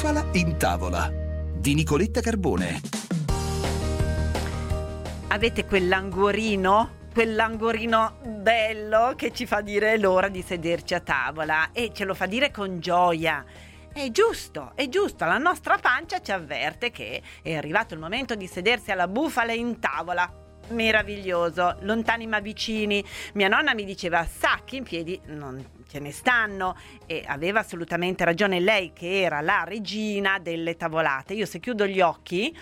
bufala in tavola di Nicoletta Carbone. Avete quell'anguorino? Quell'anguorino bello che ci fa dire l'ora di sederci a tavola e ce lo fa dire con gioia. È giusto, è giusto, la nostra pancia ci avverte che è arrivato il momento di sedersi alla bufala in tavola meraviglioso, lontani ma vicini. Mia nonna mi diceva sacchi in piedi non ce ne stanno e aveva assolutamente ragione lei che era la regina delle tavolate. Io se chiudo gli occhi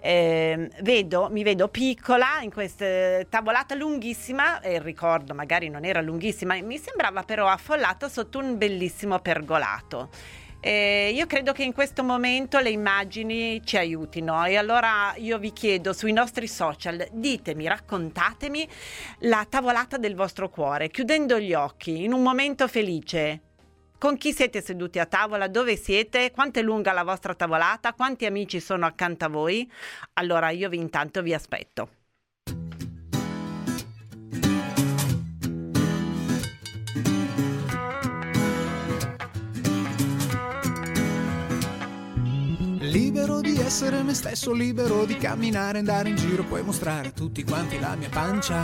eh, vedo, mi vedo piccola in questa tavolata lunghissima e ricordo magari non era lunghissima, mi sembrava però affollata sotto un bellissimo pergolato. Eh, io credo che in questo momento le immagini ci aiutino e allora io vi chiedo sui nostri social, ditemi, raccontatemi la tavolata del vostro cuore, chiudendo gli occhi, in un momento felice. Con chi siete seduti a tavola? Dove siete? Quanto è lunga la vostra tavolata? Quanti amici sono accanto a voi? Allora io vi intanto vi aspetto. Libero di essere me stesso, libero di camminare, andare in giro, puoi mostrare a tutti quanti la mia pancia.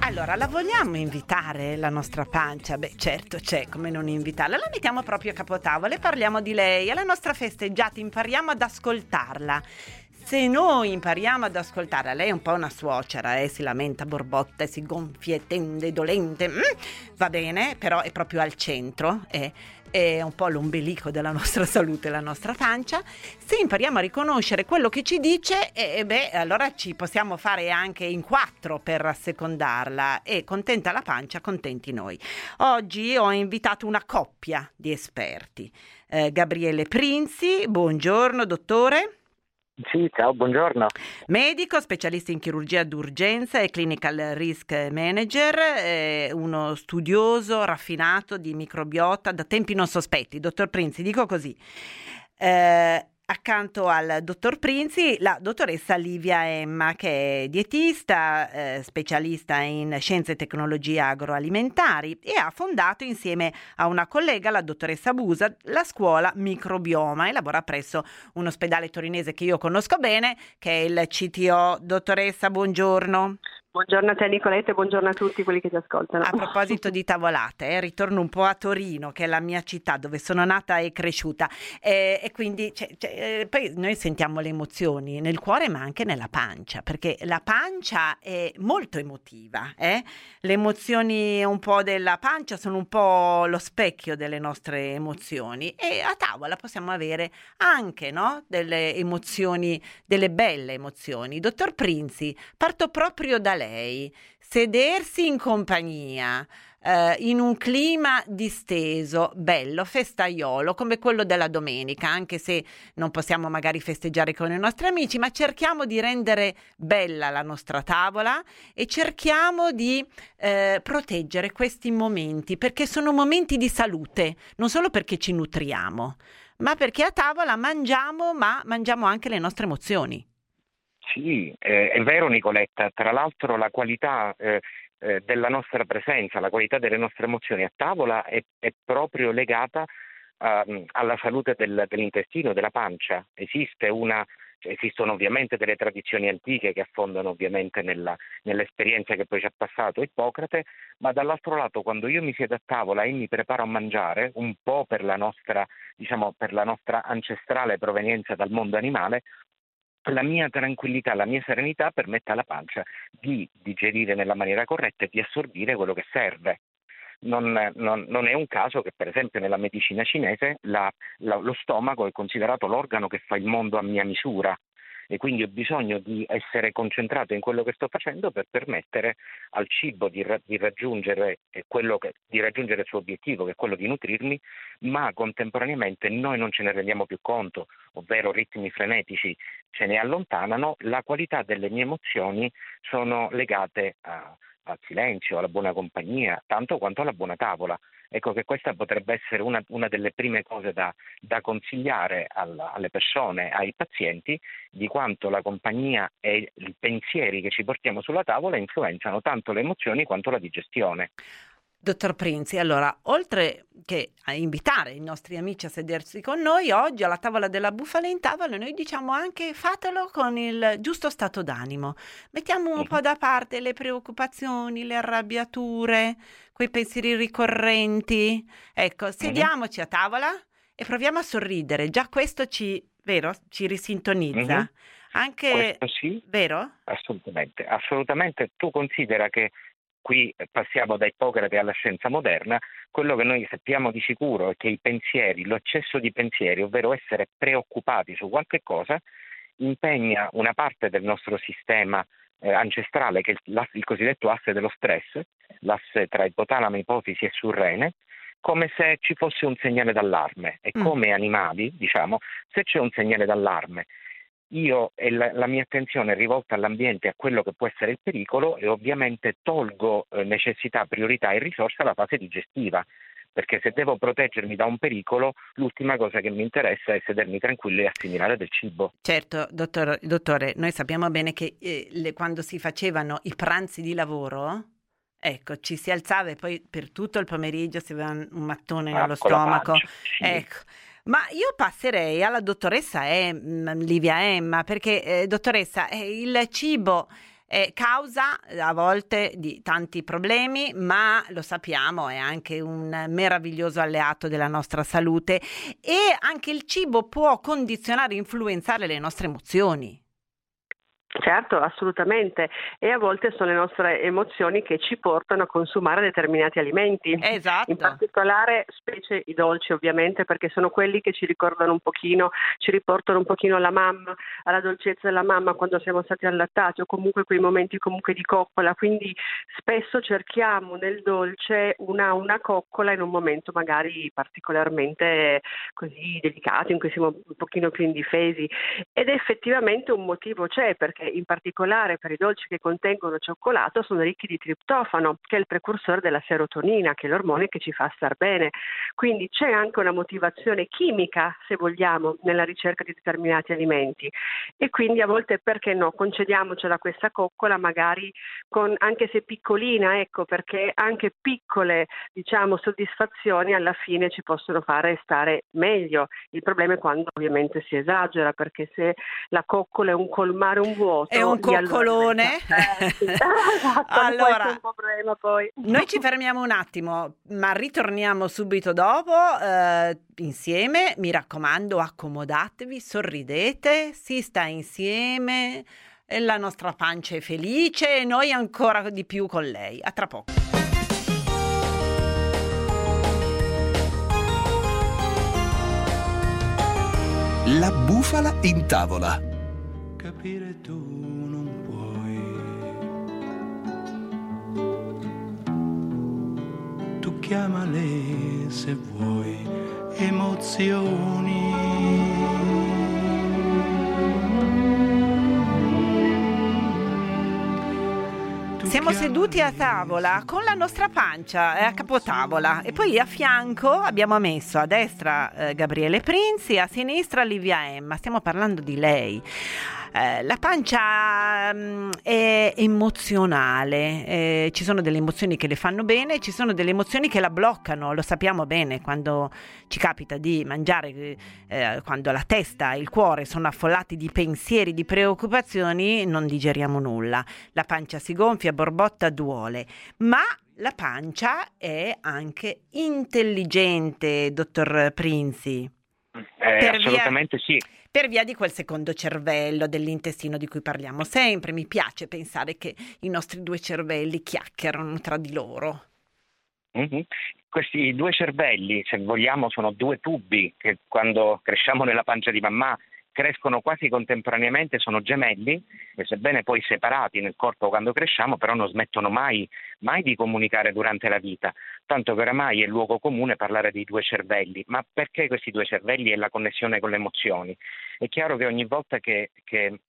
Allora, la vogliamo invitare la nostra pancia? Beh, certo c'è, come non invitarla. La mettiamo proprio a capotavola e parliamo di lei. Alla nostra festeggiata impariamo ad ascoltarla se noi impariamo ad ascoltare, lei è un po' una suocera, eh, si lamenta borbotta, si gonfia, tende, dolente, mm, va bene, però è proprio al centro, eh, è un po' l'ombelico della nostra salute, la nostra pancia. Se impariamo a riconoscere quello che ci dice, eh, beh, allora ci possiamo fare anche in quattro per assecondarla e contenta la pancia, contenti noi. Oggi ho invitato una coppia di esperti. Eh, Gabriele Prinzi, buongiorno dottore. Sì, ciao, buongiorno. Medico, specialista in chirurgia d'urgenza e clinical risk manager, eh, uno studioso raffinato di microbiota da tempi non sospetti. Dottor Prinzi, dico così. Eh, accanto al dottor Prinzi la dottoressa Livia Emma che è dietista, eh, specialista in scienze e tecnologie agroalimentari e ha fondato insieme a una collega, la dottoressa Busa, la scuola microbioma e lavora presso un ospedale torinese che io conosco bene che è il CTO. Dottoressa, buongiorno. Buongiorno a te Nicoletta e buongiorno a tutti quelli che ti ascoltano. A proposito di tavolate, eh, ritorno un po' a Torino, che è la mia città dove sono nata e cresciuta, eh, e quindi cioè, cioè, poi noi sentiamo le emozioni nel cuore ma anche nella pancia, perché la pancia è molto emotiva. Eh? Le emozioni un po' della pancia sono un po' lo specchio delle nostre emozioni e a tavola possiamo avere anche no? delle emozioni, delle belle emozioni. Dottor Prinzi, parto proprio da lei sedersi in compagnia, eh, in un clima disteso, bello, festaiolo, come quello della domenica, anche se non possiamo magari festeggiare con i nostri amici, ma cerchiamo di rendere bella la nostra tavola e cerchiamo di eh, proteggere questi momenti, perché sono momenti di salute, non solo perché ci nutriamo, ma perché a tavola mangiamo, ma mangiamo anche le nostre emozioni. Sì, eh, è vero Nicoletta, tra l'altro la qualità eh, eh, della nostra presenza, la qualità delle nostre emozioni a tavola è, è proprio legata uh, alla salute del, dell'intestino, della pancia. Una, cioè, esistono ovviamente delle tradizioni antiche che affondano ovviamente nella, nell'esperienza che poi ci ha passato Ippocrate, ma dall'altro lato quando io mi siedo a tavola e mi preparo a mangiare, un po' per la nostra, diciamo, per la nostra ancestrale provenienza dal mondo animale, la mia tranquillità, la mia serenità permette alla pancia di digerire nella maniera corretta e di assorbire quello che serve. Non, non, non, è un caso che per esempio nella medicina cinese la, la, lo stomaco è considerato l'organo che fa il mondo a mia misura e quindi ho bisogno di essere concentrato in quello che sto facendo per permettere al cibo di, di, raggiungere, che, di raggiungere, il suo obiettivo, che è quello di nutrirmi, ma contemporaneamente noi non ce ne rendiamo più conto, ovvero ritmi frenetici ce ne allontanano, la qualità delle mie emozioni sono legate a, al silenzio, alla buona compagnia, tanto quanto alla buona tavola. Ecco che questa potrebbe essere una, una delle prime cose da, da consigliare alla, alle persone, ai pazienti, di quanto la compagnia e i pensieri che ci portiamo sulla tavola influenzano tanto le emozioni quanto la digestione. Dottor Prinzi, allora, oltre che a invitare i nostri amici a sedersi con noi, oggi alla tavola della bufala in tavola noi diciamo anche fatelo con il giusto stato d'animo. Mettiamo un po' da parte le preoccupazioni, le arrabbiature, quei pensieri ricorrenti. Ecco, sediamoci a tavola e proviamo a sorridere. Già questo ci, vero, ci risintonizza. Mhm. Anche, Questo sì, vero? assolutamente. Assolutamente. Tu considera che qui passiamo da Ippocrate alla scienza moderna, quello che noi sappiamo di sicuro è che i pensieri, l'eccesso di pensieri, ovvero essere preoccupati su qualche cosa, impegna una parte del nostro sistema eh, ancestrale, che è il, il cosiddetto asse dello stress, l'asse tra ipotalamo, ipofisi e surrene, come se ci fosse un segnale d'allarme. E Mm. come animali, diciamo, se c'è un segnale d'allarme, io e la, la mia attenzione è rivolta all'ambiente, a quello che può essere il pericolo e ovviamente tolgo eh, necessità, priorità e risorse alla fase digestiva. Perché se devo proteggermi da un pericolo, l'ultima cosa che mi interessa è sedermi tranquillo e assimilare del cibo. Certo, dottor- dottore, noi sappiamo bene che eh, le- quando si facevano i pranzi di lavoro, ecco, ci si alzava e poi per tutto il pomeriggio si aveva un mattone nello Ah, la stomaco. pancia, sì. Ecco. Ma io passerei alla dottoressa Em- Livia Emma, perché eh, dottoressa, eh, il cibo è causa eh, a volte di tanti problemi, ma lo sappiamo, è anche un meraviglioso alleato della nostra salute e anche il cibo può condizionare e influenzare le nostre emozioni. Certo, assolutamente. E a volte sono le nostre emozioni che ci portano a consumare determinati alimenti. Esatto. In particolare, specie i dolci ovviamente, perché sono quelli che ci ricordano un pochino, ci riportano un pochino alla mamma, alla dolcezza della mamma quando siamo stati allattati o comunque quei momenti comunque di coccola. Quindi spesso cerchiamo nel dolce una, una coccola in un momento magari particolarmente così delicato, in cui siamo un pochino più indifesi. Ed effettivamente un motivo c'è, perché in particolare per i dolci che contengono cioccolato sono ricchi di triptofano, che è il precursore della serotonina, che è l'ormone che ci fa star bene. Quindi c'è anche una motivazione chimica, se vogliamo, nella ricerca di determinati alimenti. E quindi a volte perché no, concediamocela questa coccola, magari con, anche se piccolina, ecco, perché anche piccole, diciamo, soddisfazioni alla fine ci possono fare stare meglio. Il problema è quando ovviamente si esagera, perché se la coccola è un colmare un vuoto, È un coccolone. eh, sì. esatto, Allora, un problema poi. Noi ci fermiamo un attimo, ma ritorniamo subito dopo eh, insieme. Mi raccomando, accomodatevi, sorridete, si sta insieme, e la nostra pancia è felice e noi ancora di più con lei. A tra poco. La bufala in tavola. Capire chiamale se vuoi emozioni. Siamo seduti a tavola con la nostra pancia eh, a capotavola e poi a fianco abbiamo messo a destra eh, Gabriele Prinzi, a sinistra Livia Emma. Stiamo parlando di lei. Eh, la pancia mm, è emozionale, eh, ci sono delle emozioni che le fanno bene, ci sono delle emozioni che la bloccano, lo sappiamo bene quando ci capita di mangiare, eh, quando la testa e il cuore sono affollati di pensieri, di preoccupazioni, non digeriamo nulla. La pancia si gonfia, borbotta, duole, ma la pancia è anche intelligente, dottor Prinzi. Eh, Per via- assolutamente sì. Per via di quel secondo cervello dell'intestino di cui parliamo sempre, mi piace pensare che i nostri due cervelli chiacchierano tra di loro. Mhm. Questi due cervelli, se vogliamo, sono due tubi che quando cresciamo nella pancia di mamma crescono quasi contemporaneamente, sono gemelli e sebbene poi separati nel corpo quando cresciamo, però non smettono mai, mai di comunicare durante la vita, tanto che oramai è luogo comune parlare di due cervelli. Ma perché questi due cervelli e la connessione con le emozioni? È chiaro che ogni volta che, che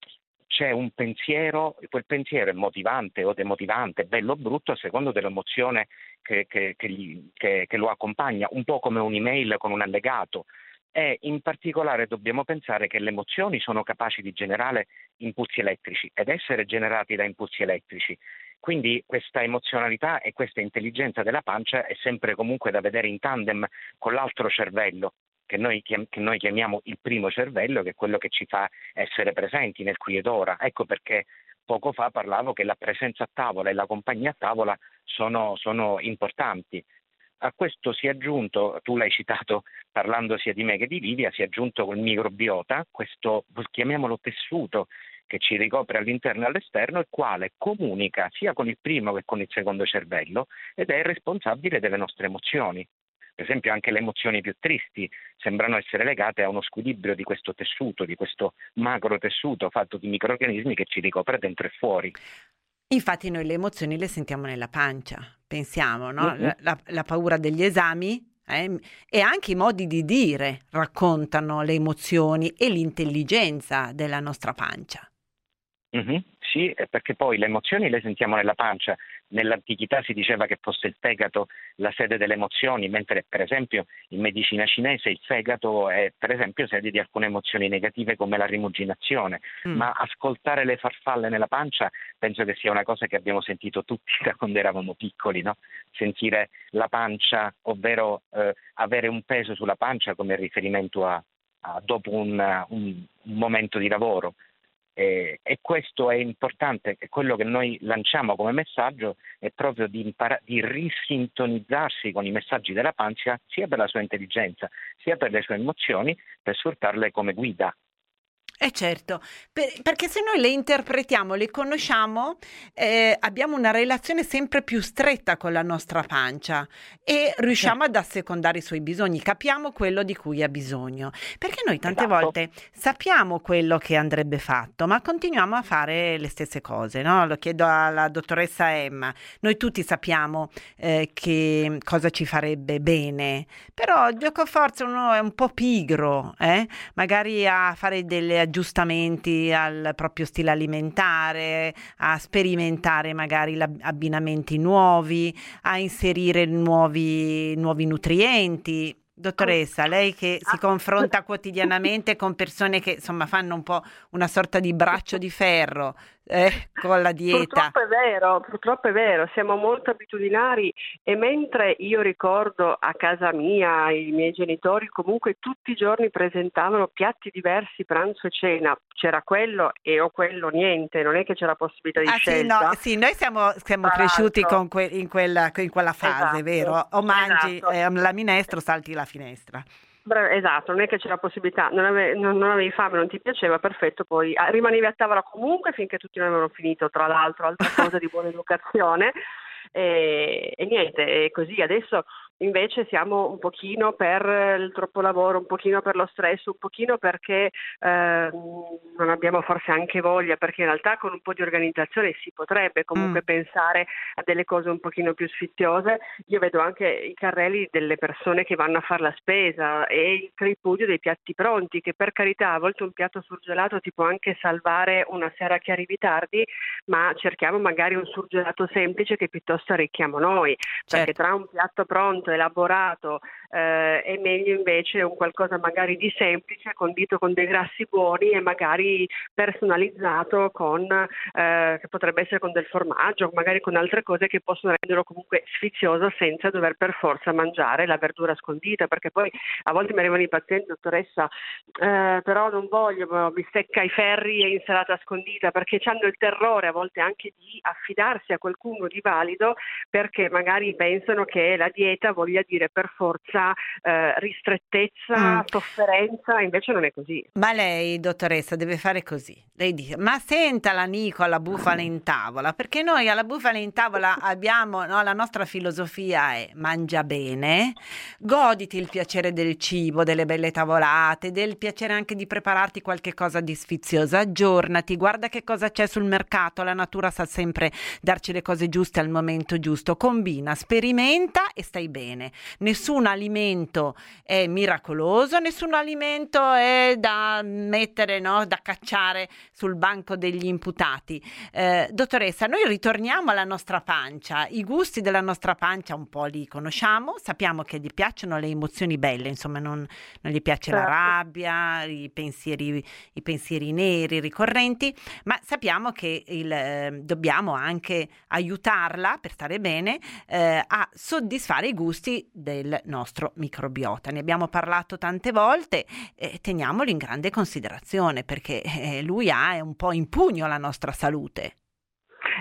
c'è un pensiero, quel pensiero è motivante o demotivante, bello o brutto, a secondo dell'emozione che, che- che gli- che- che lo accompagna, un po' come un'email con un allegato. E in particolare dobbiamo pensare che le emozioni sono capaci di generare impulsi elettrici ed essere generati da impulsi elettrici Quindi questa emozionalità e questa intelligenza della pancia è sempre comunque da vedere in tandem con l'altro cervello, che noi, che noi, chiamiamo il primo cervello, che è quello che ci fa essere presenti nel qui ed ora. Ecco perché poco fa parlavo che la presenza a tavola e la compagnia a tavola sono, sono importanti. A questo si è aggiunto, tu l'hai citato parlando sia di me che di Livia, si è aggiunto col microbiota, questo chiamiamolo tessuto che ci ricopre all'interno e all'esterno, il quale comunica sia con il primo che con il secondo cervello ed è responsabile delle nostre emozioni. Per esempio anche le emozioni più tristi sembrano essere legate a uno squilibrio di questo tessuto, di questo macro tessuto fatto di microorganismi che ci ricopre dentro e fuori. Infatti noi le emozioni le sentiamo nella pancia, pensiamo, no? mm-hmm. la, la, paura degli esami eh? e anche i modi di dire raccontano le emozioni e l'intelligenza della nostra pancia. Mm-hmm, sì, perché poi le emozioni le sentiamo nella pancia. Nell'antichità si diceva che fosse il fegato la sede delle emozioni, mentre per esempio in medicina cinese il fegato è per esempio sede di alcune emozioni negative come la rimuginazione. Mm. Ma ascoltare le farfalle nella pancia penso che sia una cosa che abbiamo sentito tutti da quando eravamo piccoli, no? Sentire la pancia, ovvero eh, avere un peso sulla pancia come riferimento a, a dopo un, un, un momento di lavoro. Eh, e questo è importante, quello che noi lanciamo come messaggio è proprio di, impara- di risintonizzarsi con i messaggi della pancia sia per la sua intelligenza sia per le sue emozioni per sfruttarle come guida eh certo, per, perché se noi le interpretiamo, le conosciamo, eh, abbiamo una relazione sempre più stretta con la nostra pancia e riusciamo certo. ad assecondare i suoi bisogni, capiamo quello di cui ha bisogno. Perché noi tante esatto. volte sappiamo quello che andrebbe fatto, ma continuiamo a fare le stesse cose, no? Lo chiedo alla dottoressa Emma. Noi tutti sappiamo eh, che cosa ci farebbe bene, però gioco forza uno è un po' pigro, eh? magari a fare delle aggiustamenti al proprio stile alimentare, a sperimentare magari abbinamenti nuovi, a inserire nuovi, nuovi nutrienti. Dottoressa, lei che si confronta quotidianamente con persone che insomma fanno un po' una sorta di braccio di ferro, eh, con la dieta. Purtroppo è vero, purtroppo è vero, siamo molto abitudinari e mentre io ricordo a casa mia i miei genitori comunque tutti i giorni presentavano piatti diversi, pranzo e cena, c'era quello e o quello niente, non è che c'era possibilità di ah, scelta. Sì, no, sì, noi siamo, siamo cresciuti que- in, quella, in, quella, fase, esatto, vero? O mangi esatto. eh, la minestra o salti la finestra. Esatto, non è che c'era possibilità, non avevi, non, non avevi, fame, non ti piaceva, perfetto, poi ah, rimanevi a tavola comunque finché tutti non avevano finito, tra l'altro, altra cosa di buona educazione. E, e niente, e così adesso invece siamo un pochino per il troppo lavoro, un pochino per lo stress, un pochino perché eh, non abbiamo forse anche voglia, perché in realtà con un po' di organizzazione si potrebbe comunque mm. pensare a delle cose un pochino più sfiziose. Io vedo anche i carrelli delle persone che vanno a fare la spesa e il tripudio dei piatti pronti, che per carità a volte un piatto surgelato ti può anche salvare una sera che arrivi tardi, ma cerchiamo magari un surgelato semplice che piuttosto arricchiamo noi, certo. perché tra un piatto pronto elaborato eh, è meglio invece un qualcosa magari di semplice, condito con dei grassi buoni e magari personalizzato con, eh, che potrebbe essere con del formaggio, magari con altre cose che possono renderlo comunque sfizioso senza dover per forza mangiare la verdura scondita, perché poi a volte mi arrivano i pazienti, dottoressa, eh, però non voglio bistecca ai ferri e insalata scondita, perché hanno il terrore a volte anche di affidarsi a qualcuno di valido perché magari pensano che la dieta voglia dire per forza eh, ristrettezza, mm. sofferenza, invece non è così. Ma lei, dottoressa, deve fare così. Lei dice, ma senta la Nico alla bufala in tavola, perché noi alla bufala in tavola abbiamo, no, la nostra filosofia è mangia bene, goditi il piacere del cibo, delle belle tavolate, del piacere anche di prepararti qualche cosa di sfizioso, aggiornati, guarda che cosa c'è sul mercato, la natura sa sempre darci le cose giuste al momento giusto, combina, sperimenta e stai bene bene. Nessun alimento è miracoloso, nessun alimento è da mettere, no, da cacciare sul banco degli imputati. Eh, dottoressa, noi ritorniamo alla nostra pancia, i gusti della nostra pancia un po' li conosciamo, sappiamo che gli piacciono le emozioni belle, insomma non, non gli piace certo. la rabbia, i pensieri, i pensieri neri ricorrenti, ma sappiamo che il, eh, dobbiamo anche aiutarla per stare bene eh, a soddisfare i gusti del nostro microbiota. Ne abbiamo parlato tante volte, eh, teniamolo in grande considerazione perché eh, lui ha un po' in pugno la nostra salute.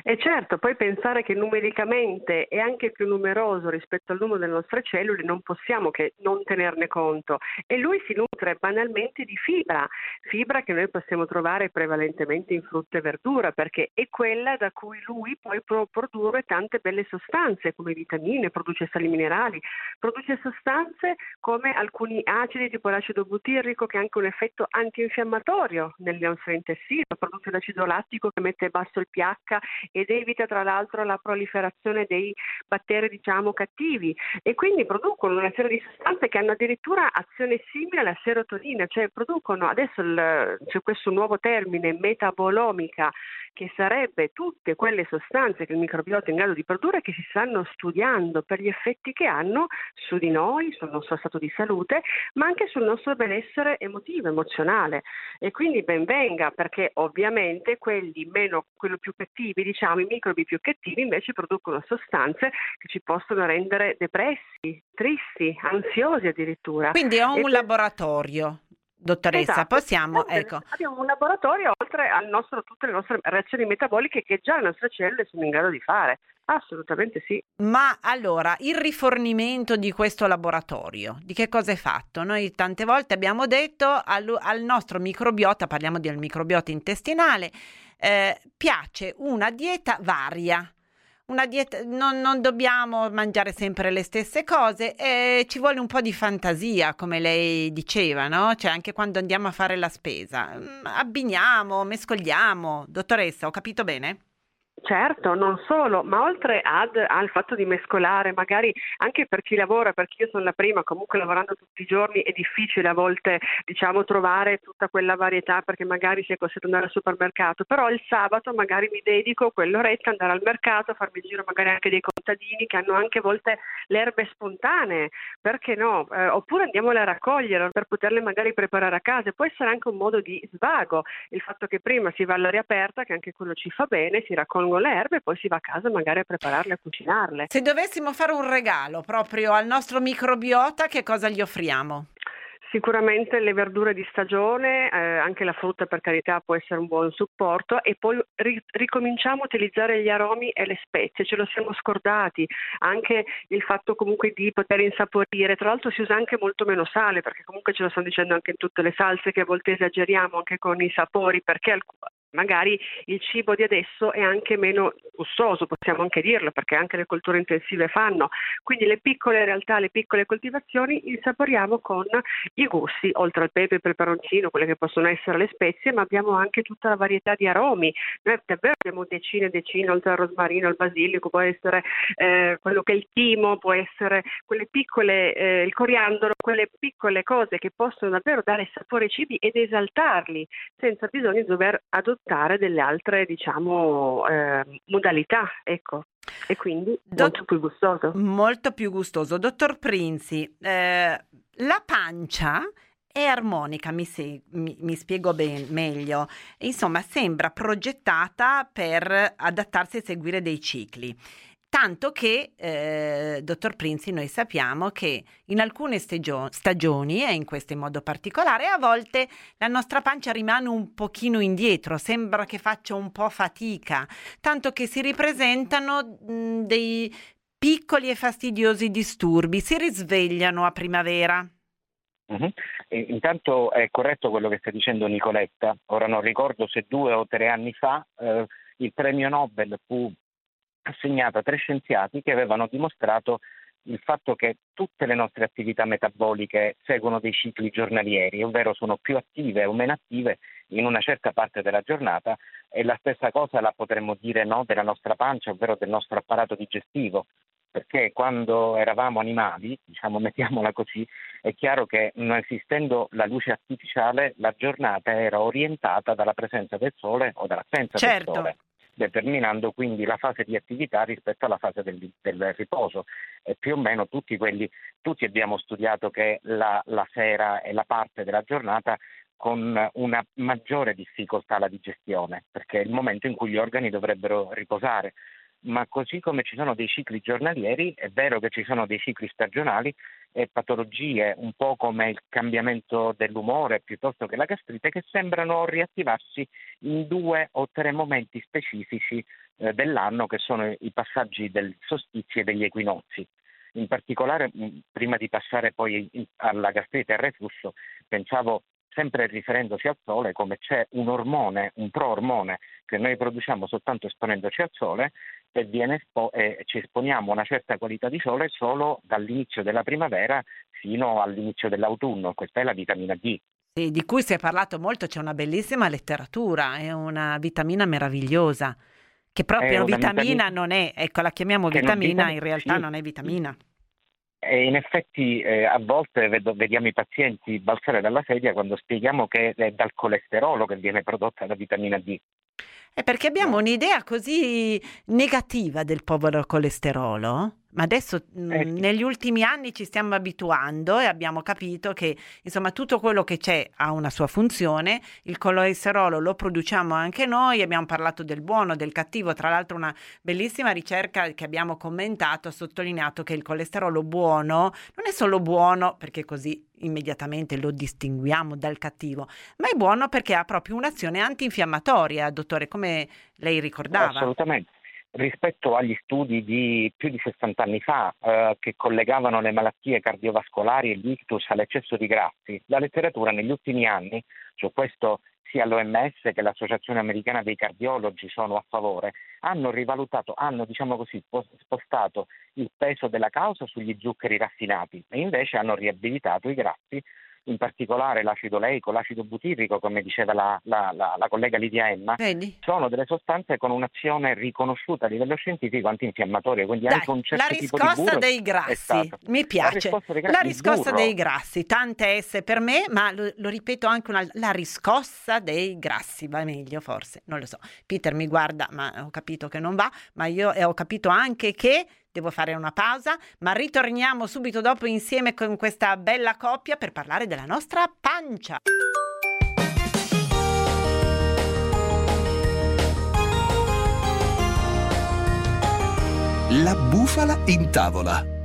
E certo, poi pensare che numericamente è anche più numeroso rispetto al numero delle nostre cellule non possiamo che non tenerne conto. E lui si nutre banalmente di fibra, fibra che noi possiamo trovare prevalentemente in frutta e verdura, perché è quella da cui lui poi può produrre tante belle sostanze come vitamine, produce sali minerali, produce sostanze come alcuni acidi tipo l'acido butirrico che ha anche un effetto antinfiammatorio nel nostro intestino, produce l'acido lattico che mette basso il pH ed evita tra l'altro la proliferazione dei batteri diciamo cattivi e quindi producono una serie di sostanze che hanno addirittura azione simile alla serotonina, cioè producono adesso il, c'è questo nuovo termine metabolomica che sarebbe tutte quelle sostanze che il microbiota è in grado di produrre che si stanno studiando per gli effetti che hanno su di noi, sul nostro stato di salute, ma anche sul nostro benessere emotivo, emozionale. E quindi ben venga, perché ovviamente quelli meno, quello più cattivi, diciamo, i microbi più cattivi invece producono sostanze che ci possono rendere depressi, tristi, ansiosi addirittura. Quindi è un e laboratorio. Dottoressa, esatto. possiamo, ecco. Abbiamo un laboratorio oltre a tutte le nostre reazioni metaboliche che già le nostre cellule sono in grado di fare. Assolutamente sì. Ma allora, il rifornimento di questo laboratorio, di che cosa è fatto? Noi tante volte abbiamo detto al, al nostro microbiota, parliamo del microbiota intestinale, eh, piace una dieta varia una dieta, non, non, dobbiamo mangiare sempre le stesse cose e ci vuole un po' di fantasia, come lei diceva, no? Cioè anche quando andiamo a fare la spesa, mm, abbiniamo, mescoliamo. Dottoressa, ho capito bene? Certo, non solo, ma oltre ad, al fatto di mescolare, magari anche per chi lavora, perché io sono la prima, comunque lavorando tutti i giorni è difficile a volte diciamo, trovare tutta quella varietà perché magari si è costretto ad andare al supermercato, però il sabato magari mi dedico quell'oretta ad andare al mercato, farmi giro magari anche dei contadini che hanno anche a volte le erbe spontanee, perché no? Eh, oppure andiamole a raccogliere per poterle magari preparare a casa, può essere anche un modo di svago, il fatto che prima si va all'aria aperta, che anche quello ci fa bene, si raccolgono le erbe e poi si va a casa magari a prepararle, a cucinarle. Se dovessimo fare un regalo proprio al nostro microbiota, che cosa gli offriamo? Sicuramente le verdure di stagione, eh, anche la frutta per carità può essere un buon supporto e poi ri- ricominciamo a utilizzare gli aromi e le spezie, ce lo siamo scordati, anche il fatto comunque di poter insaporire, tra l'altro si usa anche molto meno sale perché comunque ce lo stanno dicendo anche in tutte le salse che a volte esageriamo anche con i sapori perché alc- magari il cibo di adesso è anche meno gustoso, possiamo anche dirlo, perché anche le colture intensive fanno. Quindi le piccole realtà, le piccole coltivazioni insaporiamo con i gusti, oltre al pepe, il peperoncino, quelle che possono essere le spezie, ma abbiamo anche tutta la varietà di aromi. Noi davvero abbiamo decine e decine, oltre al rosmarino, al basilico, può essere eh, quello che è il timo, può essere quelle piccole, eh, il coriandolo, quelle piccole cose che possono davvero dare sapore ai cibi ed esaltarli, senza bisogno di dover adottare adottare delle altre diciamo, eh, modalità, ecco. E quindi Dott- molto più gustoso. Molto più gustoso. Dottor Prinzi, eh, la pancia è armonica, mi, se- mi, mi spiego ben, meglio. Insomma, sembra progettata per adattarsi e seguire dei cicli. Tanto che, eh, dottor Prinzi, noi sappiamo che in alcune stagio- stagioni, e in queste in modo particolare, a volte la nostra pancia rimane un pochino indietro, sembra che faccia un po' fatica, tanto che si ripresentano mh, dei piccoli e fastidiosi disturbi, si risvegliano a primavera. Uh-huh. intanto è corretto quello che sta dicendo Nicoletta. Ora non ricordo se due o tre anni fa eh, il premio Nobel fu assegnata a tre scienziati che avevano dimostrato il fatto che tutte le nostre attività metaboliche seguono dei cicli giornalieri, ovvero sono più attive o meno attive in una certa parte della giornata e la stessa cosa la potremmo dire no, della nostra pancia, ovvero del nostro apparato digestivo. perché quando eravamo animali, diciamo mettiamola così, è chiaro che non esistendo la luce artificiale la giornata era orientata dalla presenza del sole o dall'assenza certo. del sole determinando quindi la fase di attività rispetto alla fase del, del riposo. E più o meno tutti, quelli, tutti abbiamo studiato che la, la sera è la parte della giornata con una maggiore difficoltà alla digestione, perché è il momento in cui gli organi dovrebbero riposare ma così come ci sono dei cicli giornalieri, è vero che ci sono dei cicli stagionali e patologie un po' come il cambiamento dell'umore piuttosto che la gastrite che sembrano riattivarsi in due o tre momenti specifici eh, dell'anno che sono i passaggi del solstizio e degli equinozi. In particolare, prima di passare poi alla gastrite e al reflusso, pensavo sempre riferendosi al sole, come c'è un ormone, un pro-ormone che noi produciamo soltanto esponendoci al sole e, espo- e ci esponiamo a una certa qualità di sole solo dall'inizio della primavera fino all'inizio dell'autunno, questa è la vitamina D. Sì, di cui si è parlato molto, c'è una bellissima letteratura, è una vitamina meravigliosa, che proprio vitamina, vitamina, non è, ecco la chiamiamo vitamina, non, in realtà sì, non è vitamina. E in effetti eh, a volte vedo, vediamo i pazienti balzare dalla sedia quando spieghiamo che è dal colesterolo che viene prodotta la vitamina D. È perché abbiamo un'idea così negativa del povero colesterolo ma adesso mh, eh negli ultimi anni ci stiamo abituando e abbiamo capito che insomma tutto quello che c'è ha una sua funzione, il colesterolo lo produciamo anche noi, abbiamo parlato del buono, del cattivo, tra l'altro una bellissima ricerca che abbiamo commentato ha sottolineato che il colesterolo buono non è solo buono perché così immediatamente lo distinguiamo dal cattivo, ma è buono perché ha proprio un'azione antinfiammatoria, dottore, come lei ricordava. Assolutamente rispetto agli studi di più di 60 anni fa eh, che collegavano le malattie cardiovascolari e l'ictus all'eccesso di grassi, la letteratura negli ultimi anni, su questo sia l'OMS che l'Associazione Americana dei Cardiologi sono a favore, hanno rivalutato, hanno diciamo così, spostato il peso della causa sugli zuccheri raffinati e invece hanno riabilitato i grassi in particolare l'acido leico, l'acido butirrico, come diceva la, la, la, la collega Lidia Emma, Vedi? sono delle sostanze con un'azione riconosciuta a livello scientifico antinfiammatoria, quindi Dai, anche un certo la riscossa dei grassi, mi piace, la riscossa, dei grassi, la riscossa dei grassi, tante S per me, ma lo, lo ripeto anche una, la riscossa dei grassi, va meglio forse, non lo so. Peter mi guarda, ma ho capito che non va, ma io ho capito anche che devo fare una pausa, ma ritorniamo subito dopo insieme con questa bella coppia per parlare della nostra pancia. La bufala in tavola.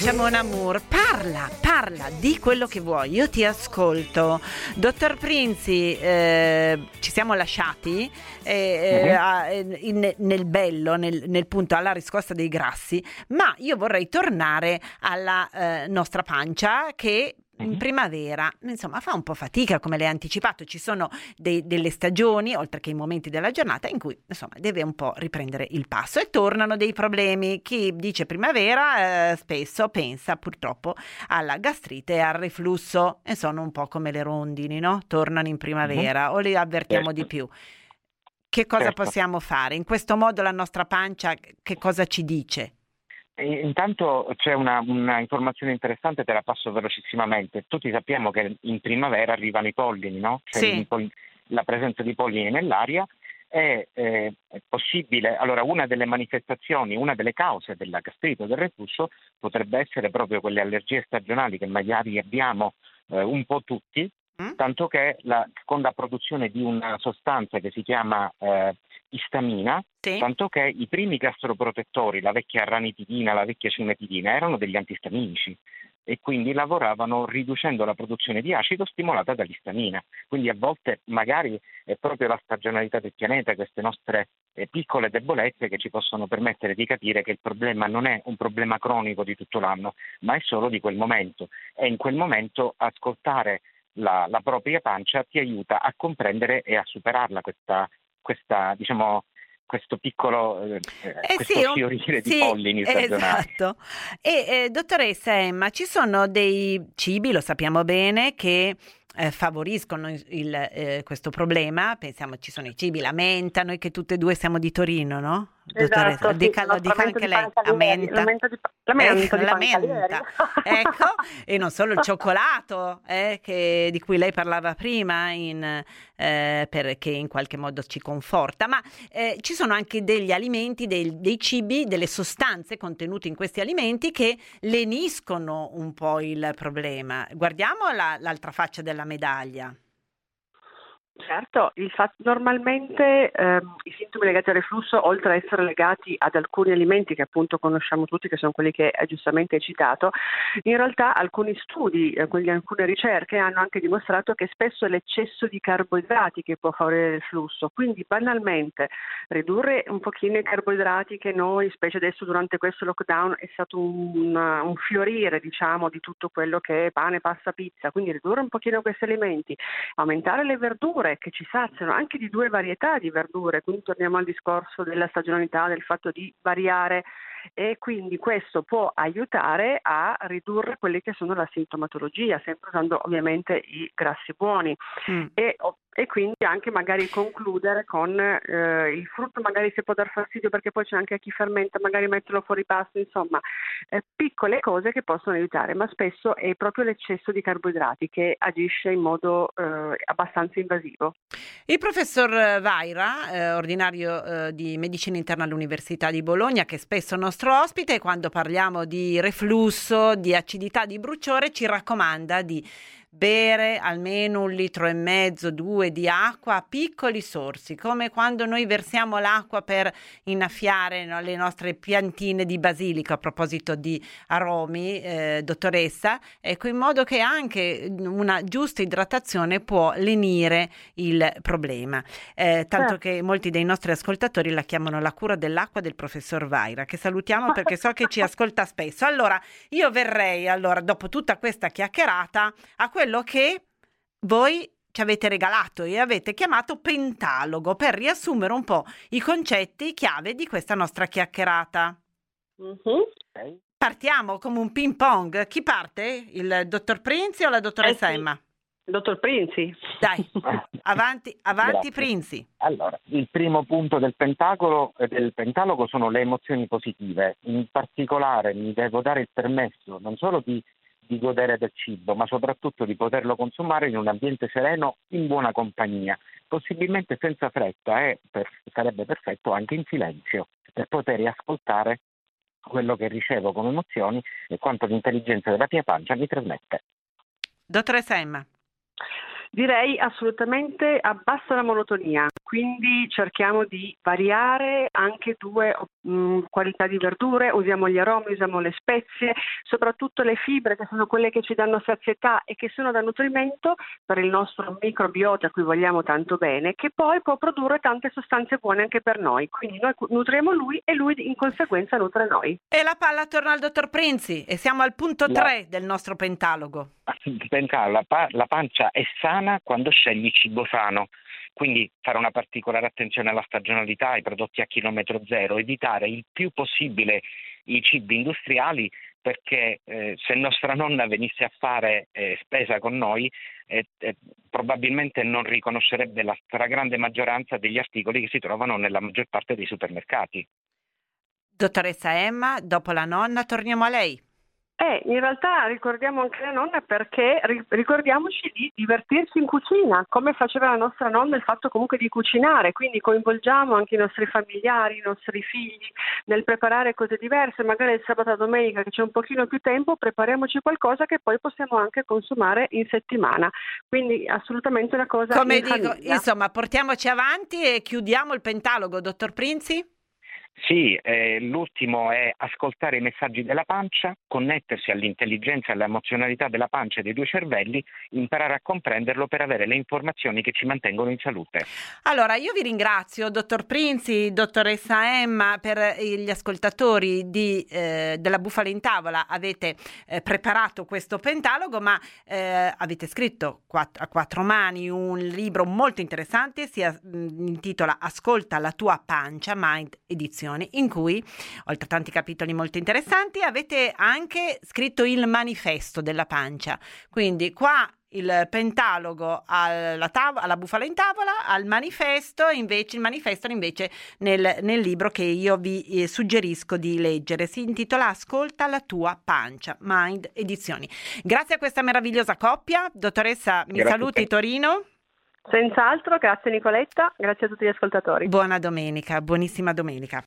Pancia Mon Amour, parla, parla, di quello che vuoi, io ti ascolto. Dottor Prinzi, eh, ci siamo lasciati eh, uh-huh. in, nel bello, nel, nel, punto alla riscossa dei grassi, ma io vorrei tornare alla eh, nostra pancia che in primavera, insomma, fa un po' fatica, come ha anticipato. Ci sono dei, delle stagioni, oltre che i momenti della giornata, in cui insomma deve un po' riprendere il passo e tornano dei problemi. Chi dice primavera eh, spesso pensa purtroppo alla gastrite e al reflusso, e sono un po' come le rondini, no? Tornano in primavera mm-hmm. o li avvertiamo certo. di più. Che cosa certo. possiamo fare? In questo modo la nostra pancia che cosa ci dice? Intanto c'è una, una, informazione interessante, te la passo velocissimamente. Tutti sappiamo che in primavera arrivano i pollini, no? C'è sì. il, la presenza di pollini nell'aria è, eh, è, possibile, allora una delle manifestazioni, una delle cause della gastrite o del reflusso potrebbe essere proprio quelle allergie stagionali che magari abbiamo eh, un po' tutti, mm? tanto che la, con la produzione di una sostanza che si chiama eh, istamina, sì. tanto che i primi gastroprotettori, la vecchia ranitidina, la vecchia cimetidina, erano degli antistaminici e quindi lavoravano riducendo la produzione di acido stimolata dall'istamina. Quindi a volte magari è proprio la stagionalità del pianeta, queste nostre eh, piccole debolezze che ci possono permettere di capire che il problema non è un problema cronico di tutto l'anno, ma è solo di quel momento e in quel momento ascoltare la, la propria pancia ti aiuta a comprendere e a superarla questa questa, diciamo, questo piccolo eh, eh questo sì, fiorire sì, di pollini Esatto. E eh, dottoressa Emma, ci sono dei cibi, lo sappiamo bene, che eh, favoriscono il, eh, questo problema. Pensiamo ci sono i cibi, la menta, noi che tutte e due siamo di Torino, no? Esatto, dica, sì, dica anche lei, la menta. La menta, eh, la menta. ecco, e non solo il cioccolato, eh, che, di cui lei parlava prima, in, eh, perché in qualche modo ci conforta, ma ci sono anche degli alimenti, dei, dei cibi, delle sostanze contenute in questi alimenti che leniscono un po' il problema. Guardiamo la, l'altra faccia della medaglia. Certo, fatto, normalmente ehm, i sintomi legati al reflusso, oltre ad essere legati ad alcuni alimenti che appunto conosciamo tutti, che sono quelli che giustamente hai citato, in realtà alcuni studi, eh, alcune ricerche hanno anche dimostrato che spesso è l'eccesso di carboidrati che può favorire il reflusso. Quindi banalmente ridurre un pochino i carboidrati che noi, specie adesso durante questo lockdown, è stato un, un fiorire diciamo di tutto quello che è pane, pasta, pizza, quindi ridurre un pochino questi alimenti, aumentare le verdure verdure che ci saziano, anche di due varietà di verdure, quindi torniamo al discorso della stagionalità, del fatto di variare e quindi questo può aiutare a ridurre quelle che sono la sintomatologia, sempre usando ovviamente i grassi buoni. Mm. E, e quindi anche magari concludere con eh, il frutto magari si può dar fastidio perché poi c'è anche chi fermenta, magari metterlo fuori pasto, insomma eh, piccole cose che possono aiutare, ma spesso è proprio l'eccesso di carboidrati che agisce in modo eh, abbastanza invasivo. Il professor Vaira, eh, ordinario eh, di medicina interna all'Università di Bologna, che spesso nostro ospite, quando parliamo di reflusso, di acidità, di bruciore, ci raccomanda di bere almeno un litro e mezzo, due di acqua a piccoli sorsi, come quando noi versiamo l'acqua per innaffiare no, le nostre piantine di basilico, a proposito di aromi, eh, dottoressa, ecco, in modo che anche una giusta idratazione può lenire il problema. Eh, tanto che molti dei nostri ascoltatori la chiamano la cura dell'acqua del professor Vaira, che salutiamo perché so che ci ascolta spesso. Allora, io verrei, allora, dopo tutta questa chiacchierata, a quello che voi ci avete regalato e avete chiamato pentalogo per riassumere un po' i concetti chiave di questa nostra chiacchierata. Mm-hmm. Partiamo come un ping pong. Chi parte? Il dottor Prinzi o la dottoressa eh sì. Emma? Il dottor Prinzi. Dai, avanti, avanti Prinzi. Allora, il primo punto del, del pentalogo sono le emozioni positive. In particolare mi devo dare il permesso non solo di di godere del cibo, ma soprattutto di poterlo consumare in un ambiente sereno, in buona compagnia, possibilmente senza fretta e per, sarebbe perfetto anche in silenzio, per poter ascoltare quello che ricevo come emozioni e quanto l'intelligenza della mia pancia mi trasmette. Dottoressa Emma. Direi assolutamente abbassa la monotonia, quindi cerchiamo di variare anche due mh, mm, qualità di verdure, usiamo gli aromi, usiamo le spezie, soprattutto le fibre che sono quelle che ci danno sazietà e che sono da nutrimento per il nostro microbiota a cui vogliamo tanto bene, che poi può produrre tante sostanze buone anche per noi. Quindi noi nutriamo lui e lui in conseguenza nutre noi. E la palla torna al dottor Prinzi e siamo al punto 3 del nostro pentalogo. La, pa- la pancia è sana quando scegli cibo sano. Quindi fare una particolare attenzione alla stagionalità, ai prodotti a chilometro zero, evitare il più possibile i cibi industriali perché eh, se nostra nonna venisse a fare eh, spesa con noi eh, probabilmente non riconoscerebbe la stragrande maggioranza degli articoli che si trovano nella maggior parte dei supermercati. Dottoressa Emma, dopo la nonna torniamo a lei. Eh, in realtà ricordiamo anche la nonna perché ricordiamoci di divertirsi in cucina, come faceva la nostra nonna il fatto comunque di cucinare, quindi coinvolgiamo anche i nostri familiari, i nostri figli nel preparare cose diverse, magari il sabato e domenica che c'è un pochino più tempo, prepariamoci qualcosa che poi possiamo anche consumare in settimana. Quindi assolutamente una cosa Come in dico, famiglia. insomma, portiamoci avanti e chiudiamo il pentalogo, dottor Prinzi? Sì, eh, l'ultimo è ascoltare i messaggi della pancia, connettersi all'intelligenza e all'emozionalità della pancia e dei due cervelli, imparare a comprenderlo per avere le informazioni che ci mantengono in salute. Allora, io vi ringrazio, dottor Prinzi, dottoressa Emma, per gli ascoltatori di, eh, della Bufala in Tavola. Avete eh, preparato questo pentalogo, ma eh, avete scritto quatt- a quattro mani un libro molto interessante, si intitola Ascolta la tua pancia, Mind Edizione edizioni in cui, oltre a tanti capitoli molto interessanti, avete anche scritto il manifesto della pancia. Quindi qua il pentalogo alla, tav- alla, bufala in tavola, al manifesto, invece il manifesto invece nel, nel libro che io vi eh, suggerisco di leggere. Si intitola Ascolta la tua pancia, Mind Edizioni. Grazie a questa meravigliosa coppia, dottoressa, mi Grazie saluti Torino. Senz'altro, grazie Nicoletta, grazie a tutti gli ascoltatori. Buona domenica, buonissima domenica.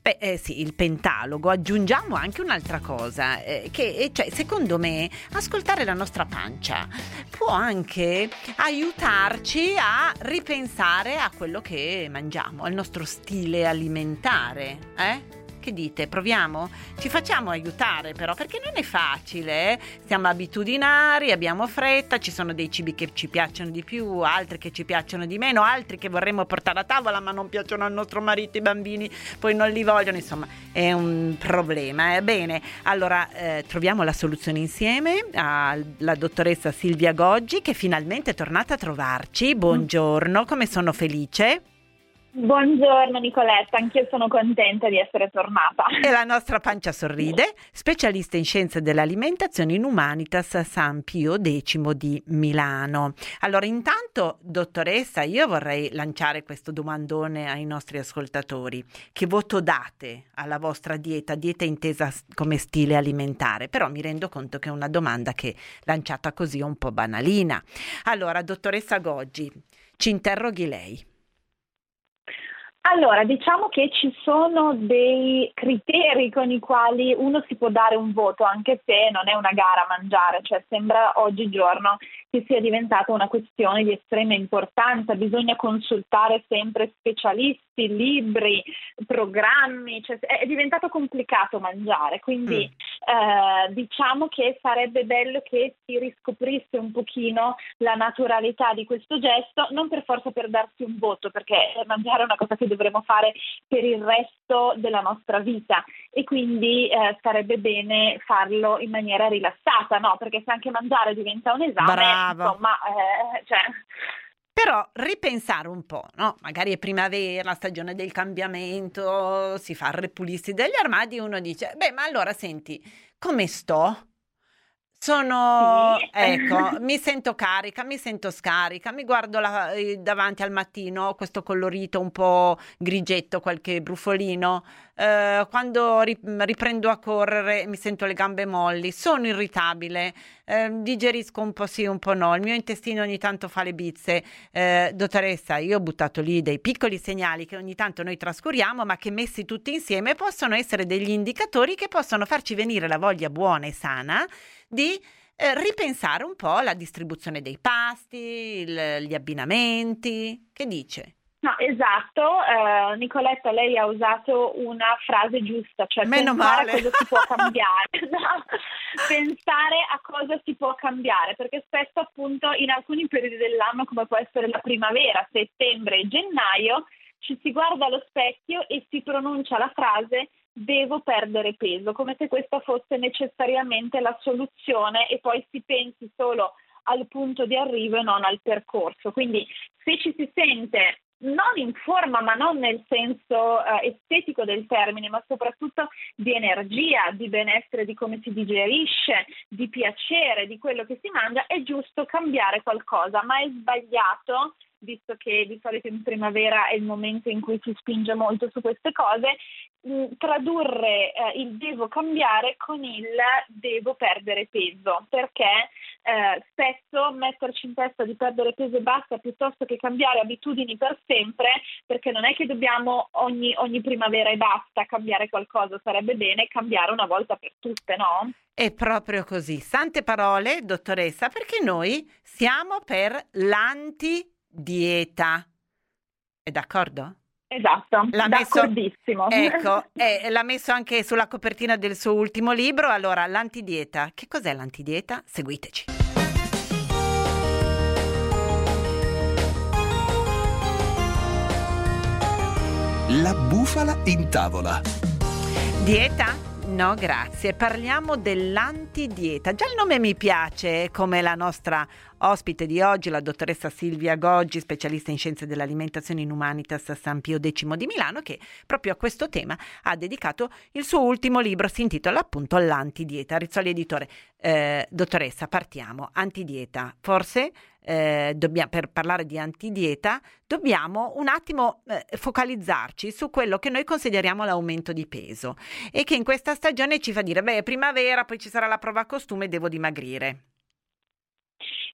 Beh, eh, sì, il pentalogo. Aggiungiamo anche un'altra cosa, eh, che eh, cioè, secondo me ascoltare la nostra pancia può anche aiutarci a ripensare a quello che mangiamo, al nostro stile alimentare. Eh? Che dite? Proviamo? Ci facciamo aiutare però perché non è facile, eh? siamo abitudinari, abbiamo fretta, ci sono dei cibi che ci piacciono di più, altri che ci piacciono di meno, altri che vorremmo portare a tavola ma non piacciono al nostro marito, i bambini poi non li vogliono, insomma è un problema. Eh? Bene, allora eh, troviamo la soluzione insieme alla dottoressa Silvia Goggi che finalmente è tornata a trovarci. Buongiorno, come sono felice. Buongiorno Nicoletta, anch'io sono contenta di essere tornata. E la nostra pancia sorride, specialista in scienze dell'alimentazione in Humanitas San Pio X di Milano. Allora, intanto, dottoressa, io vorrei lanciare questo domandone ai nostri ascoltatori. Che voto date alla vostra dieta, dieta intesa come stile alimentare? Però mi rendo conto che è una domanda che lanciata così è un po' banalina. Allora, dottoressa Goggi, ci interroghi lei. Allora, diciamo che ci sono dei criteri con i quali uno si può dare un voto, anche se non è una gara a mangiare, cioè sembra oggigiorno che sia diventata una questione di estrema importanza, bisogna consultare sempre specialisti, libri, programmi, cioè è diventato complicato mangiare, quindi mm. eh, diciamo che sarebbe bello che si riscoprisse un pochino la naturalità di questo gesto, non per forza per darsi un voto, perché mangiare è una cosa che dovremo fare per il resto della nostra vita e quindi eh, sarebbe bene farlo in maniera rilassata, no? Perché se anche mangiare diventa un esame, Brava. Insomma, eh, cioè... Però ripensare un po', no? Magari è primavera, stagione del cambiamento, si fa il ripulirsi degli armadi e uno dice, beh, ma allora senti, come sto? Sono, Sì. ecco, mi sento carica, mi sento scarica, mi guardo la- eh, davanti al mattino, questo colorito un po' grigetto, qualche brufolino. eh, quando ri- riprendo a correre mi sento le gambe molli, sono irritabile, eh, digerisco un po' sì, un po' no, il mio intestino ogni tanto fa le bizze. Eh, dottoressa, io ho buttato lì dei piccoli segnali che ogni tanto noi trascuriamo, ma che messi tutti insieme possono essere degli indicatori che possono farci venire la voglia buona e sana di eh, ripensare un po' la distribuzione dei pasti, il- gli abbinamenti. Che dice? No, esatto, eh, Nicoletta, lei ha usato una frase giusta, cioè Meno pensare male. a cosa si può cambiare, no? pensare a cosa si può cambiare, perché spesso appunto in alcuni periodi dell'anno, come può essere la primavera, settembre e gennaio, ci si guarda allo specchio e si pronuncia la frase devo perdere peso, come se questa fosse necessariamente la soluzione e poi si pensi solo al punto di arrivo e non al percorso. Quindi se ci si sente non in forma, ma non nel senso eh, estetico del termine, ma soprattutto di energia, di benessere, di come si digerisce, di piacere, di quello che si mangia, è giusto cambiare qualcosa, ma è sbagliato, visto che di solito in primavera è il momento in cui si spinge molto su queste cose, mh, tradurre eh, il devo cambiare con il devo perdere peso, perché eh, spesso metterci in testa di perdere peso e basta piuttosto che cambiare abitudini per sempre, perché non è che dobbiamo ogni, ogni primavera e basta cambiare qualcosa, sarebbe bene cambiare una volta per tutte, no? È proprio così. Sante parole, dottoressa, perché noi siamo per l'antidieta. È d'accordo? Esatto, l'ha d'accordissimo. Messo, ecco, eh, l'ha messo anche sulla copertina del suo ultimo libro. Allora, l'antidieta. Che cos'è l'antidieta? Seguiteci. La bufala in tavola. Dieta? No, grazie. Parliamo dell'antidieta. Già il nome mi piace, come la nostra ospite di oggi, la dottoressa Silvia Goggi, specialista in scienze dell'alimentazione in Humanitas a San Pio X di Milano, che proprio a questo tema ha dedicato il suo ultimo libro, si intitola appunto L'antidieta. Rizzoli Editore. Eh, dottoressa, partiamo. Antidieta. Forse eh, dobbiamo, per parlare di antidieta, dobbiamo un attimo eh, focalizzarci su quello che noi consideriamo l'aumento di peso e che in questa stagione ci fa dire, beh, è primavera, poi ci sarà la prova costume, devo dimagrire.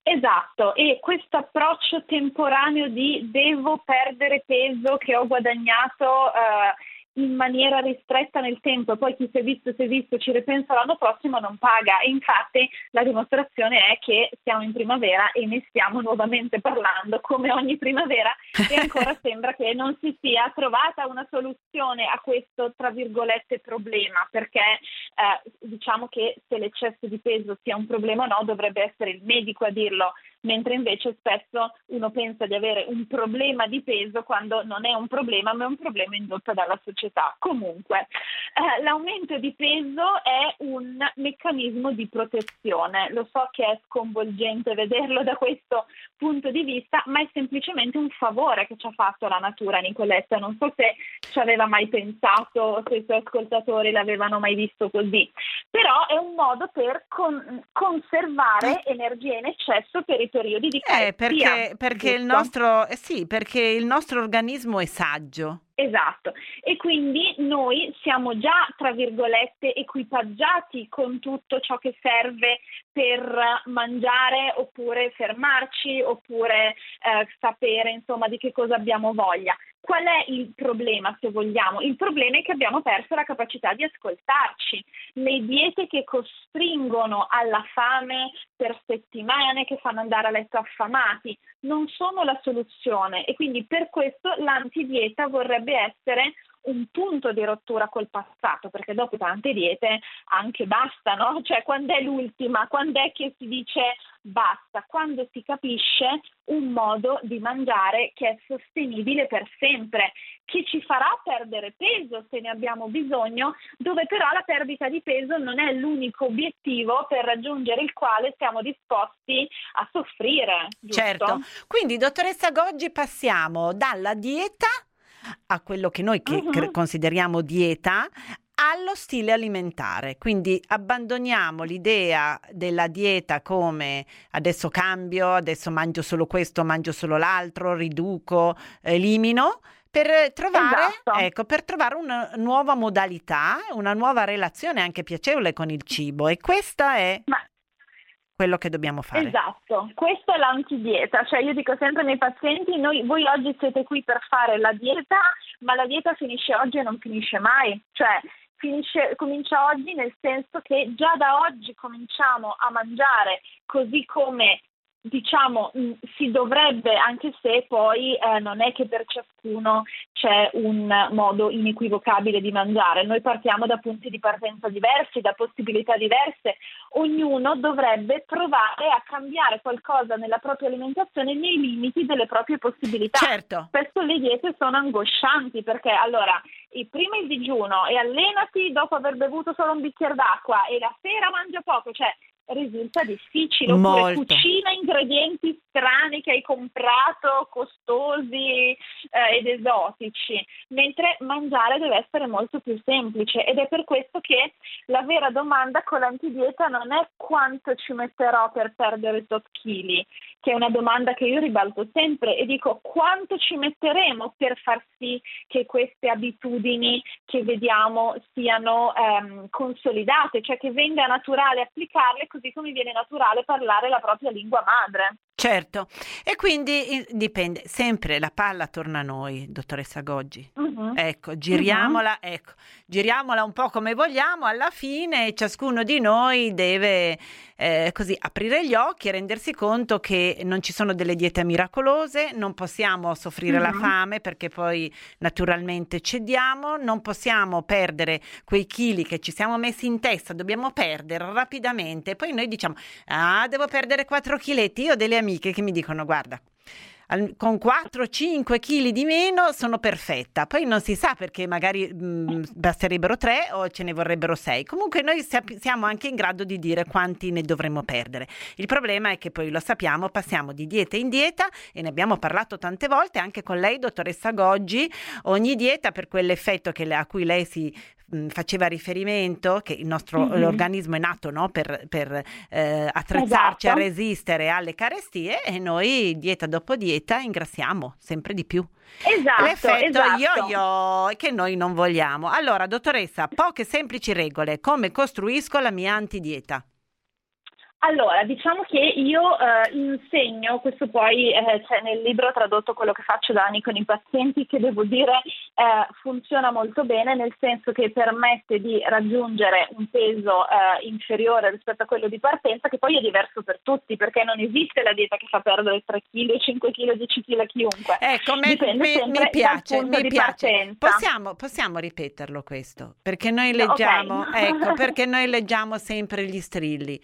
Esatto, e questo approccio temporaneo di devo perdere peso che ho guadagnato eh, in maniera ristretta nel tempo e poi chi si è visto si è visto ci ripensa l'anno prossimo non paga e infatti la dimostrazione è che siamo in primavera e ne stiamo nuovamente parlando come ogni primavera e ancora sembra che non si sia trovata una soluzione a questo tra virgolette problema perché eh, diciamo che se l'eccesso di peso sia un problema o no dovrebbe essere il medico a dirlo mentre invece spesso uno pensa di avere un problema di peso quando non è un problema, ma è un problema indotto dalla società. Comunque, eh, l'aumento di peso è un meccanismo di protezione. Lo so che è sconvolgente vederlo da questo punto di vista, ma è semplicemente un favore che ci ha fatto la natura, Nicoletta. Non so se ci aveva mai pensato, se i suoi ascoltatori l'avevano mai visto così, però è un modo per con- conservare energia in eccesso per i periodi di carestia. Eh, perché, perché il nostro, eh sì, perché il nostro organismo è saggio. Esatto, e quindi noi siamo già, tra virgolette, equipaggiati con tutto ciò che serve per mangiare oppure fermarci oppure eh, sapere insomma di che cosa abbiamo voglia. Qual è il problema, se vogliamo? Il problema è che abbiamo perso la capacità di ascoltarci. Le diete che costringono alla fame per settimane, che fanno andare a letto affamati, non sono la soluzione e quindi per questo l'antidieta vorrebbe essere un punto di rottura col passato, perché dopo tante diete anche basta, no? Cioè quando è l'ultima, quando è che si dice basta? Quando si capisce un modo di mangiare che è sostenibile per sempre, che ci farà perdere peso se ne abbiamo bisogno, dove però la perdita di peso non è l'unico obiettivo per raggiungere il quale siamo disposti a soffrire. Giusto? Certo. Quindi, dottoressa Goggi, passiamo dalla dieta a quello che noi che uh-huh. consideriamo dieta allo stile alimentare. Quindi abbandoniamo l'idea della dieta come adesso cambio, adesso mangio solo questo, mangio solo l'altro, riduco, elimino per trovare, esatto. ecco, per trovare una nuova modalità, una nuova relazione anche piacevole con il cibo e questa è Ma quello che dobbiamo fare. Esatto, questa è l'antidieta, cioè io dico sempre ai miei pazienti, noi, voi oggi siete qui per fare la dieta, ma la dieta finisce oggi e non finisce mai, cioè finisce, comincia oggi nel senso che già da oggi cominciamo a mangiare così come diciamo mm, si dovrebbe, anche se poi eh, non è che per ciascuno c'è un modo inequivocabile di mangiare. Noi partiamo da punti di partenza diversi, da possibilità diverse. Ognuno dovrebbe provare a cambiare qualcosa nella propria alimentazione nei limiti delle proprie possibilità. Certo. Spesso le diete sono angoscianti perché allora prima il digiuno e allenati dopo aver bevuto solo un bicchiere d'acqua e la sera mangia poco, cioè risulta difficile oppure Molto. cucina ingredienti strani che hai comprato costosi eh, ed esotici mentre mangiare deve essere molto più semplice ed è per questo che la vera domanda con l'antidieta non è quanto ci metterò per perdere tot chili che è una domanda che io ribalto sempre e dico quanto ci metteremo per far sì che queste abitudini che vediamo siano ehm, consolidate, cioè che venga naturale applicarle così come viene naturale parlare la propria lingua madre. Certo, e quindi dipende, sempre la palla torna a noi, dottoressa Goggi. Uh-huh. Ecco, giriamola, uh-huh. ecco, giriamola un po' come vogliamo, alla fine ciascuno di noi deve eh, così aprire gli occhi e rendersi conto che non ci sono delle diete miracolose, non possiamo soffrire uh-huh. la fame perché poi naturalmente cediamo, non possiamo perdere quei chili che ci siamo messi in testa, dobbiamo perdere rapidamente. Poi noi diciamo, ah, devo perdere 4 chiletti. Io ho delle amiche che mi dicono, guarda, con 4-5 kg di meno sono perfetta. Poi non si sa perché magari mh, mm, basterebbero 3 o ce ne vorrebbero 6. Comunque noi siamo anche in grado di dire quanti ne dovremmo perdere. Il problema è che poi lo sappiamo, passiamo di dieta in dieta e ne abbiamo parlato tante volte anche con lei, dottoressa Goggi. Ogni dieta per quell'effetto che, a cui lei si faceva riferimento che il nostro mm-hmm. organismo è nato no, per, per eh, attrezzarci esatto. a resistere alle carestie e noi dieta dopo dieta ingrassiamo sempre di più. Esatto, L'effetto esatto. yo-yo che noi non vogliamo. Allora, dottoressa, poche semplici regole. Come costruisco la mia antidieta? Allora, diciamo che io eh, insegno, questo poi eh, c'è nel libro tradotto quello che faccio da anni con i pazienti, che devo dire eh, funziona molto bene, nel senso che permette di raggiungere un peso eh, inferiore rispetto a quello di partenza, che poi è diverso per tutti, perché non esiste la dieta che fa perdere 3 kg, 5 kg, 10 kg a chiunque. Ecco, me, me, mi piace, mi piace. Possiamo, possiamo, ripeterlo questo, perché noi leggiamo, okay. ecco, perché noi leggiamo sempre gli strilli.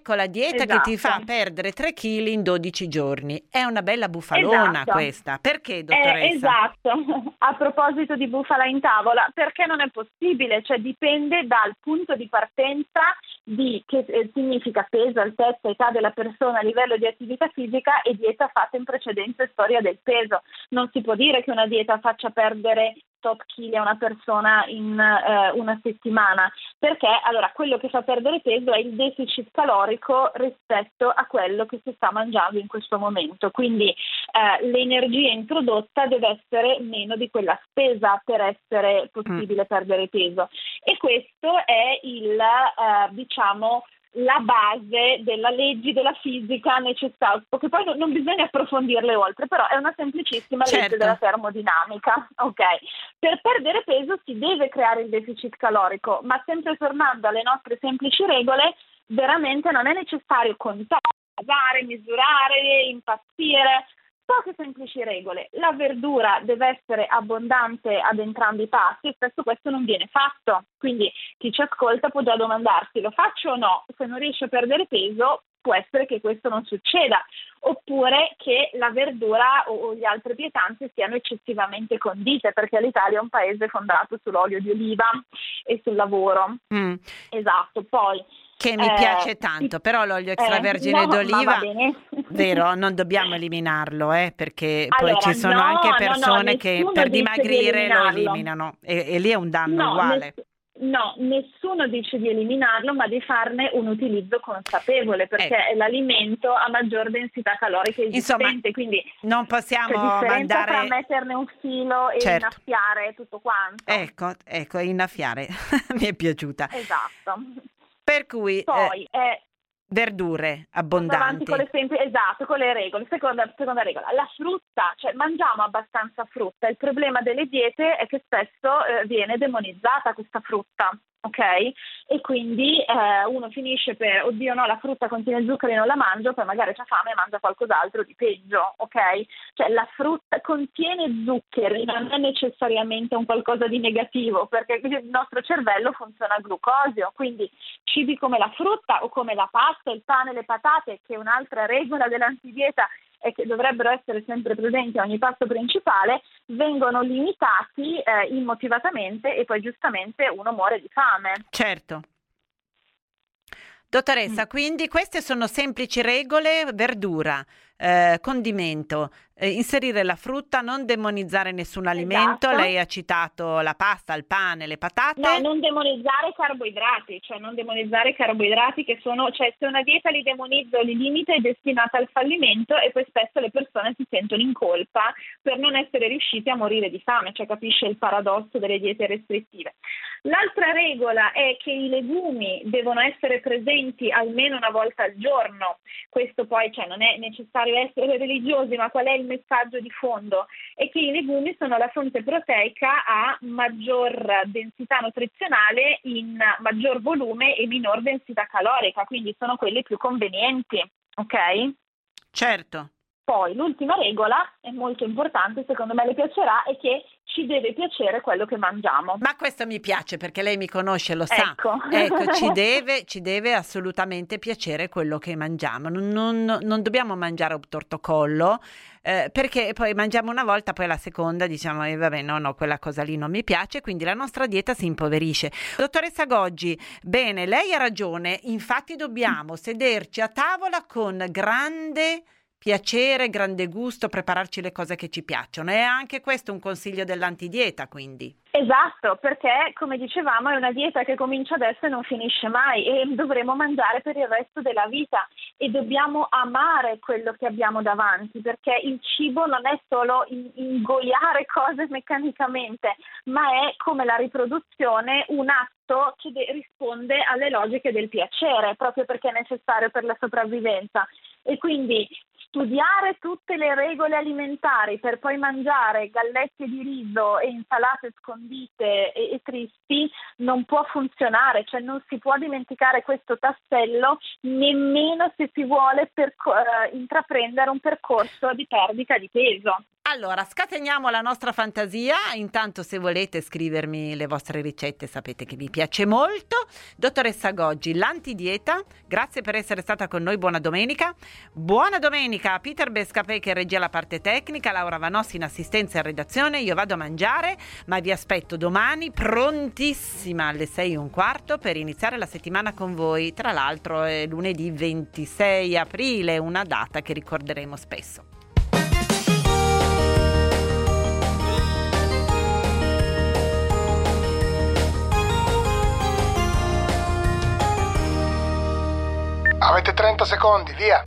Ecco la dieta esatto. che ti fa esatto. perdere 3 kg in 12 giorni. È una bella bufalona esatto. questa. Perché, eh, dottoressa? Eh, esatto. A proposito di bufala in tavola, perché non è possibile? Cioè dipende dal punto di partenza di che eh, significa peso, altezza, età della persona livello di attività fisica e dieta fatta in precedenza e storia del peso. Non si può dire che una dieta faccia perdere tot chili a una persona in eh, una settimana, perché allora quello che fa perdere peso è il deficit calorico rispetto a quello che si sta mangiando in questo momento, quindi eh, l'energia introdotta deve essere meno di quella spesa per essere possibile mm. perdere peso e questo è il eh, diciamo la base della legge della fisica necessaria, che poi non, non, bisogna approfondirle oltre, però è una semplicissima certo. legge della termodinamica. Okay. Per perdere peso si deve creare il deficit calorico, ma sempre tornando alle nostre semplici regole, veramente non è necessario contare, misurare, impazzire, poche semplici regole. La verdura deve essere abbondante ad entrambi i pasti e spesso questo non viene fatto. Quindi chi ci ascolta può già domandarsi lo faccio o no? Se non riesce a perdere peso può essere che questo non succeda, oppure che la verdura o, gli altri pietanze siano eccessivamente condite, perché l'Italia è un paese fondato sull'olio di oliva e sul lavoro. Mm. Esatto, poi che mi eh, piace tanto, però l'olio extravergine eh, no, d'oliva, vero, non dobbiamo eliminarlo, eh, perché allora, poi ci sono no, anche persone no, che per dimagrire lo eliminano e, e, lì è un danno uguale. Ness- No, nessuno dice di eliminarlo, ma di farne un utilizzo consapevole, perché ecco. è l'alimento a maggior densità calorica esistente. Insomma, quindi non possiamo mandare tra metterne un filo e certo. innaffiare tutto quanto. Ecco, ecco, innaffiare mi è piaciuta. Esatto. Per cui poi eh, eh, verdure abbondanti. Con le esatto, con le regole. Seconda, seconda, regola, la frutta, cioè mangiamo abbastanza frutta. Il problema delle diete è che spesso eh, viene demonizzata questa frutta ok? E quindi eh, uno finisce per, oddio no, la frutta contiene zuccheri, non la mangio, poi magari c'ha fame e mangia qualcos'altro di peggio, ok? Cioè la frutta contiene zuccheri, non è necessariamente un qualcosa di negativo, perché il nostro cervello funziona a glucosio, quindi cibi come la frutta o come la pasta, il pane, le patate, che è un'altra regola dell'antidieta e che dovrebbero essere sempre presenti a ogni pasto principale, vengono limitati eh, immotivatamente e poi giustamente uno muore di fame. Certo. Dottoressa, mm. quindi queste sono semplici regole, verdura, eh, condimento, eh, inserire la frutta, non demonizzare nessun alimento, esatto. lei ha citato la pasta, il pane, le patate. No, non demonizzare i carboidrati, cioè non demonizzare i carboidrati che sono, cioè se una dieta li demonizza o li limita è destinata al fallimento e poi spesso le persone si sentono in colpa per non essere riusciti a morire di fame, cioè capisce il paradosso delle diete restrittive. L'altra regola è che i legumi devono essere presenti almeno una volta al giorno. Questo poi cioè, non è necessario essere religiosi, ma qual è il messaggio di fondo? È che i legumi sono la fonte proteica a maggior densità nutrizionale in maggior volume e minor densità calorica, quindi sono quelli più convenienti, ok? Certo. Poi l'ultima regola è molto importante, secondo me le piacerà, è che ci deve piacere quello che mangiamo. Ma questo mi piace perché lei mi conosce, lo sa. Ecco, ecco ci, deve, ci, deve, assolutamente piacere quello che mangiamo. Non, non, non dobbiamo mangiare un tortocollo eh, perché poi mangiamo una volta, poi la seconda diciamo, eh, vabbè, no, no, quella cosa lì non mi piace, quindi la nostra dieta si impoverisce. Dottoressa Goggi, bene, lei ha ragione, infatti dobbiamo sederci a tavola con grande piacere, grande gusto, prepararci le cose che ci piacciono. È anche questo un consiglio dell'antidieta, quindi. Esatto, perché come dicevamo è una dieta che comincia adesso e non finisce mai e dovremo mangiare per il resto della vita e dobbiamo amare quello che abbiamo davanti perché il cibo non è solo ingoiare cose meccanicamente, ma è come la riproduzione un atto che risponde alle logiche del piacere, proprio perché è necessario per la sopravvivenza. E quindi studiare tutte le regole alimentari per poi mangiare gallette di riso e insalate scondite e, e, tristi non può funzionare, cioè non si può dimenticare questo tassello nemmeno se si vuole perco- uh, intraprendere un percorso di perdita di peso. Allora, scateniamo la nostra fantasia. Intanto, se volete scrivermi le vostre ricette, sapete che mi piace molto. Dottoressa Goggi, l'antidieta, grazie per essere stata con noi. Buona domenica. Buona domenica a Peter Bescapè che regge la parte tecnica, Laura Vanossi in assistenza e redazione. Io vado a mangiare, ma vi aspetto domani prontissima alle 6 e un quarto per iniziare la settimana con voi. Tra l'altro, è lunedì 26 aprile, una data che ricorderemo spesso. Avete 30 secondi, via!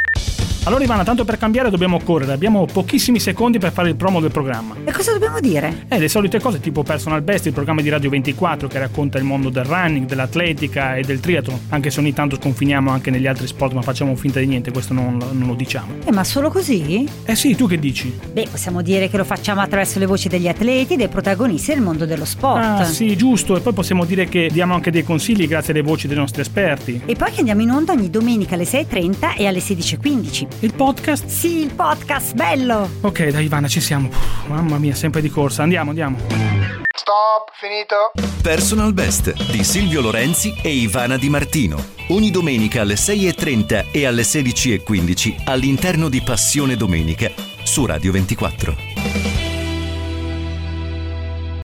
Allora Ivana, tanto per cambiare dobbiamo correre, abbiamo pochissimi secondi per fare il promo del programma. E cosa dobbiamo dire? Eh, le solite cose tipo Personal Best, il programma di Radio 24 che racconta il mondo del running, dell'atletica e del triathlon, anche se ogni tanto sconfiniamo anche negli altri sport ma facciamo finta di niente, questo non, non lo diciamo. Eh, ma solo così? Eh sì, tu che dici? Beh, possiamo dire che lo facciamo attraverso le voci degli atleti, dei protagonisti del mondo dello sport. Ah sì, giusto, e poi possiamo dire che diamo anche dei consigli grazie alle voci dei nostri esperti. E poi che andiamo in onda ogni domenica alle 6.30 e alle 16.15. Il podcast? Sì, il podcast, bello! Ok, dai Ivana, ci siamo. Puh, mamma mia, sempre di corsa. Andiamo, andiamo. Stop, finito. Personal Best di Silvio Lorenzi e Ivana Di Martino. Ogni domenica alle 6.30 e alle 16.15 all'interno di Passione Domenica su Radio 24.